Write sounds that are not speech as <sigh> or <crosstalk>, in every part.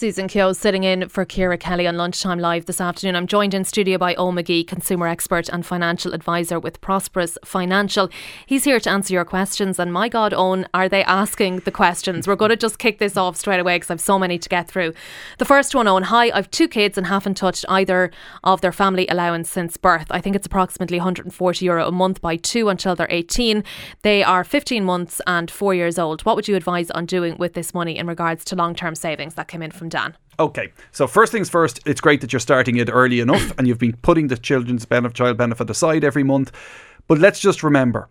Susan Keogh sitting in for Ciara Kelly on Lunchtime Live this afternoon. I'm joined in studio by Eoin McGee, consumer expert and financial advisor with Prosperous Financial. He's here to answer your questions. And my God, Eoin, are they asking the questions? We're going to just kick this off straight away because I've so many to get through. The first one, Eoin, hi, I've two kids and haven't touched either of their family allowance since birth. I think it's approximately 140 euro a month by two until they're 18. They are 15 months and four years old. What would you advise on doing with this money in regards to long term savings that came in from Dan. Okay, so first things first, it's great that you're starting it early enough <coughs> and you've been putting the children's benefit, child benefit aside every month. But let's just remember,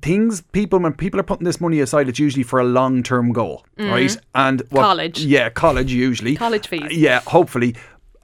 things people when people are putting this money aside, it's usually for a long term goal, mm. right? And what, college, yeah, college usually, college fees, yeah, hopefully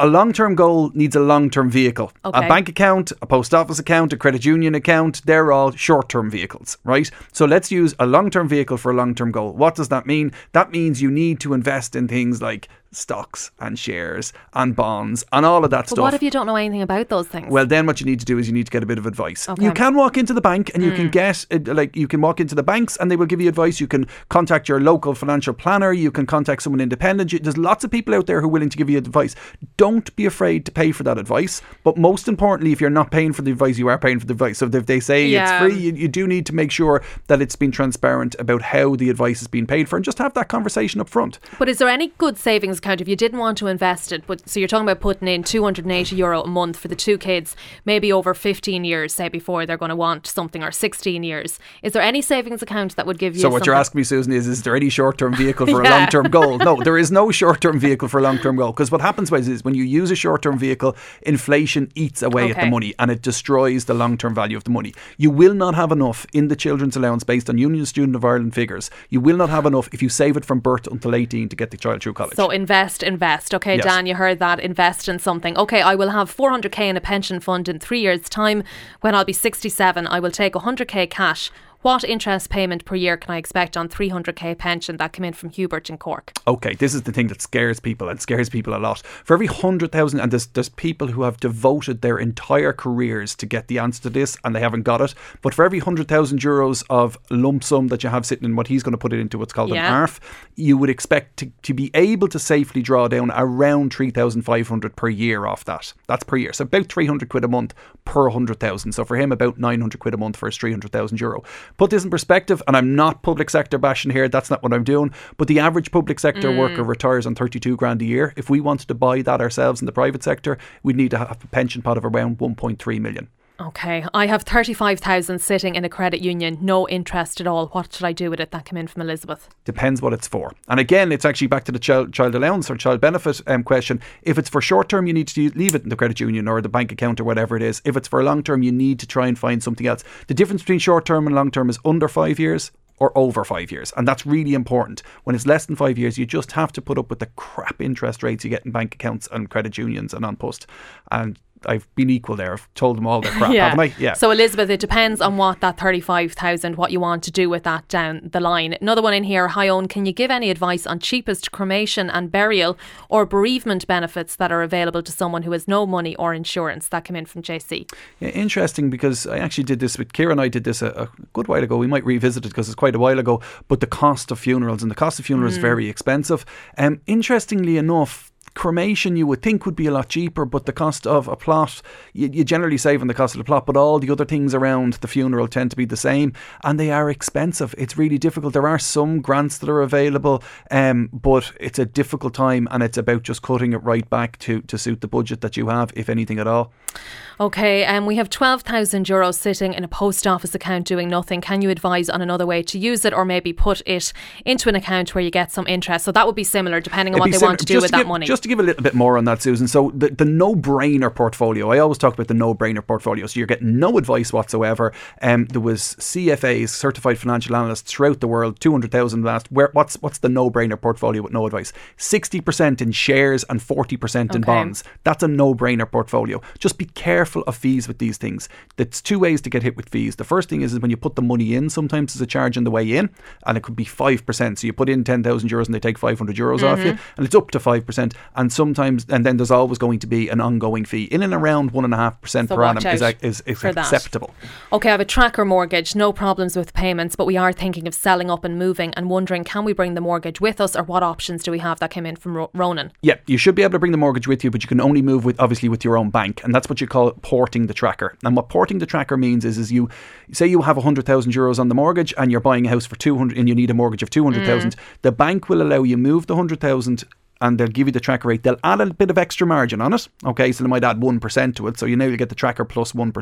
a long term goal needs a long term vehicle. Okay. A bank account, a post office account, a credit union account, they're all short term vehicles, right? So let's use a long term vehicle for a long term goal. What does that mean? That means you need to invest in things like stocks and shares and bonds and all of that but stuff. What if you don't know anything about those things? Well, then what you need to do is you need to get a bit of advice. Okay. You can walk into the bank and you mm. can get uh, like you can walk into the banks and they will give you advice. You can contact your local financial planner. You can contact someone independent. There's lots of people out there who are willing to give you advice. Don't be afraid to pay for that advice. But most importantly, if you're not paying for the advice, you are paying for the advice. So if they say yeah. it's free, you, you do need to make sure that it's been transparent about how the advice is being paid for and just have that conversation up front. But is there any good savings account if you didn't want to invest it, but so you're talking about putting in 280 euro a month for the two kids, maybe over 15 years, say before they're going to want something, or 16 years. Is there any savings account that would give you? So what something? you're asking me, Susan, is is there any short term vehicle for <laughs> yeah. a long term goal? No, there is no <laughs> short term vehicle for a long term goal because what happens is, when you use a short term vehicle, inflation eats away okay. at the money and it destroys the long term value of the money. You will not have enough in the children's allowance based on Union Student of Ireland figures. You will not have enough if you save it from birth until 18 to get the child through college. So invest, invest. Invest. Okay, yes. Dan, you heard that. Invest in something. Okay, I will have 400k in a pension fund in three years' time. When I'll be 67, I will take 100k cash what interest payment per year can I expect on 300k pension that came in from Hubert in Cork? Okay, this is the thing that scares people and scares people a lot. For every 100,000, and there's, there's people who have devoted their entire careers to get the answer to this and they haven't got it. But for every 100,000 euros of lump sum that you have sitting in what he's going to put it into what's called yeah. an ARF, you would expect to, to be able to safely draw down around 3,500 per year off that. That's per year. So about 300 quid a month per 100,000. So for him, about 900 quid a month for his 300,000 euro. Put this in perspective, and I'm not public sector bashing here, that's not what I'm doing, but the average public sector mm. worker retires on 32 grand a year. If we wanted to buy that ourselves in the private sector, we'd need to have a pension pot of around 1.3 million. Okay, I have 35,000 sitting in a credit union, no interest at all. What should I do with it? That came in from Elizabeth. Depends what it's for. And again, it's actually back to the child, child allowance or child benefit um, question. If it's for short term, you need to leave it in the credit union or the bank account or whatever it is. If it's for long term, you need to try and find something else. The difference between short term and long term is under five years or over five years. And that's really important. When it's less than five years, you just have to put up with the crap interest rates you get in bank accounts and credit unions and on post. And I've been equal there. I've told them all their crap, yeah. haven't I? Yeah. So Elizabeth, it depends on what that thirty-five thousand, what you want to do with that down the line. Another one in here, hi Eoin, can you give any advice on cheapest cremation and burial or bereavement benefits that are available to someone who has no money or insurance? That came in from JC. Yeah, interesting because I actually did this with Ciara and I did this a, a good while ago. We might revisit it because it's quite a while ago. But the cost of funerals and the cost of funerals mm. is very expensive. Um, interestingly enough, cremation you would think would be a lot cheaper, but the cost of a plot, you, you, generally save on the cost of the plot, but all the other things around the funeral tend to be the same and they are expensive. It's really difficult. There are some grants that are available, um, but it's a difficult time and it's about just cutting it right back to, to suit the budget that you have, if anything at all. Okay, and um, we have 12,000 euros sitting in a post office account doing nothing. Can you advise on another way to use it or maybe put it into an account where you get some interest? So that would be similar depending on It'd what they similar. want to do with to that give, money. Just to give a little bit more on that, Susan. So the, the no brainer portfolio, I always talk about the no brainer portfolio. So you're getting no advice whatsoever. Um, there was CFAs, certified financial analysts throughout the world, 200,000 last. Where, what's, what's the no brainer portfolio with no advice? 60% in shares and 40% in okay. bonds. That's a no brainer portfolio. Just be careful of fees with these things. There's two ways to get hit with fees. The first thing is, is when you put the money in, sometimes there's a charge on the way in, and it could be 5%. So you put in 10,000 euros and they take 500 euros mm-hmm. off you, mm-hmm. and it's up to 5%. And sometimes, and then there's always going to be an ongoing fee. In and around 1.5% so per annum is, is, is acceptable. That. Okay, I have a tracker mortgage, no problems with payments, but we are thinking of selling up and moving and wondering can we bring the mortgage with us or what options do we have that came in from Ronan? Yeah, you should be able to bring the mortgage with you, but you can only move with obviously with your own bank, and that's what you call porting the tracker. And what porting the tracker means is, is you say you have hundred thousand euros on the mortgage and you're buying a house for two hundred, and you need a mortgage of two hundred thousand. Mm. The bank will allow you move the hundred thousand and they'll give you the tracker rate. They'll add a bit of extra margin on it. Okay, so they might add 1% to it. So you know you get the tracker plus 1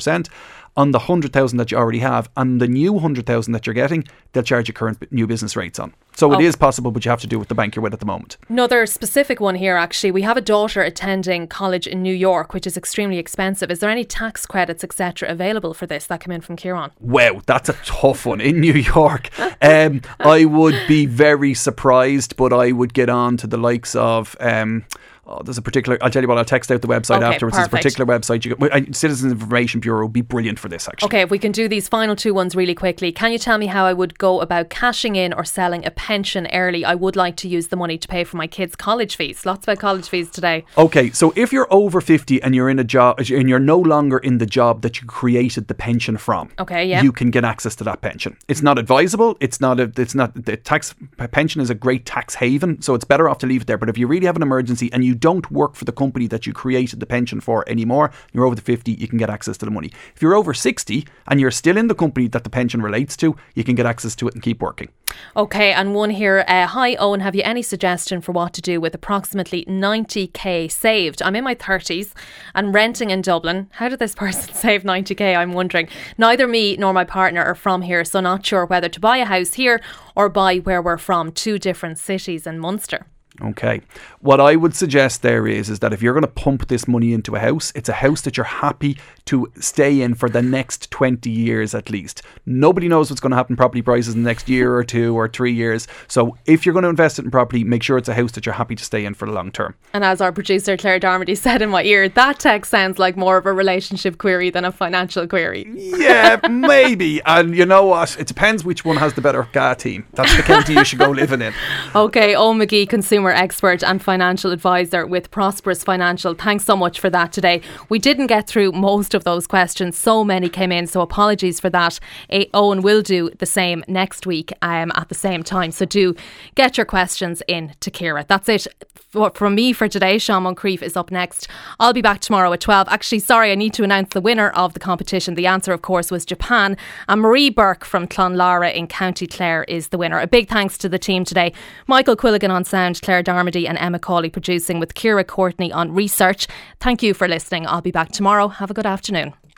on the 100,000 that you already have. And the new 100,000 that you're getting, they'll charge you current new business rates on. So it oh. is possible, but you have to do with the bank you're with at the moment. Another specific one here, actually. We have a daughter attending college in New York, which is extremely expensive. Is there any tax credits, etc., available for this that come in from Kieran? Wow, that's a tough one in New York. <laughs> Um, I would be very surprised, but I would get on to the likes of. Um, oh, there's a particular. I'll tell you what. I'll text out the website okay, afterwards. Perfect. There's a particular website. You get, Citizens Information Bureau would be brilliant for this. Actually. Okay, if we can do these final two ones really quickly. Can you tell me how I would go about cashing in or selling a pension early? I would like to use the money to pay for my kids' college fees. Lots about college fees today. Okay, so if you're over fifty and you're in a job and you're no longer in the job that you created the pension from, okay, yeah, you can get access to that pension. It's not advisable. It's not a. It's not the tax pension is a great tax haven, so it's better off to leave it there. But if you really have an emergency and you don't work for the company that you created the pension for anymore. You're over the 50, you can get access to the money. If you're over 60 and you're still in the company that the pension relates to, you can get access to it and keep working. Okay, and one here. Uh, Hi, Eoin. Have you any suggestion for what to do with approximately 90k saved? I'm in my 30s and renting in Dublin. How did this <laughs> person save 90k? I'm wondering. Neither me nor my partner are from here, so not sure whether to buy a house here or buy where we're from, two different cities in Munster. Okay. What I would suggest there is is that if you're going to pump this money into a house, it's a house that you're happy to stay in for the next 20 years at least. Nobody knows what's going to happen property prices in the next year or two or 3 years. So if you're going to invest it in property, make sure it's a house that you're happy to stay in for the long term. And as our producer Claire Darmody said in my ear, that text sounds like more of a relationship query than a financial query. Yeah, <laughs> maybe. And you know what? It depends which one has the better GAA team. That's the county you should go living in. Okay, Eoin McGee, consumer consumer expert and financial advisor with Prosperous Financial. Thanks so much for that today. We didn't get through most of those questions. So many came in, so apologies for that. Eoin will do the same next week um, at the same time. So do get your questions in to Ciara. That's it for, from me for today. Sean Moncrief is up next. I'll be back tomorrow at 12. Actually, sorry, I need to announce the winner of the competition. The answer, of course, was Japan. And Marie Burke from Clonlara in County Clare is the winner. A big thanks to the team today. Michael Quilligan on sound, Claire Darmody and Emma Cawley producing with Ciara Courtney on research. Thank you for listening. I'll be back tomorrow. Have a good afternoon.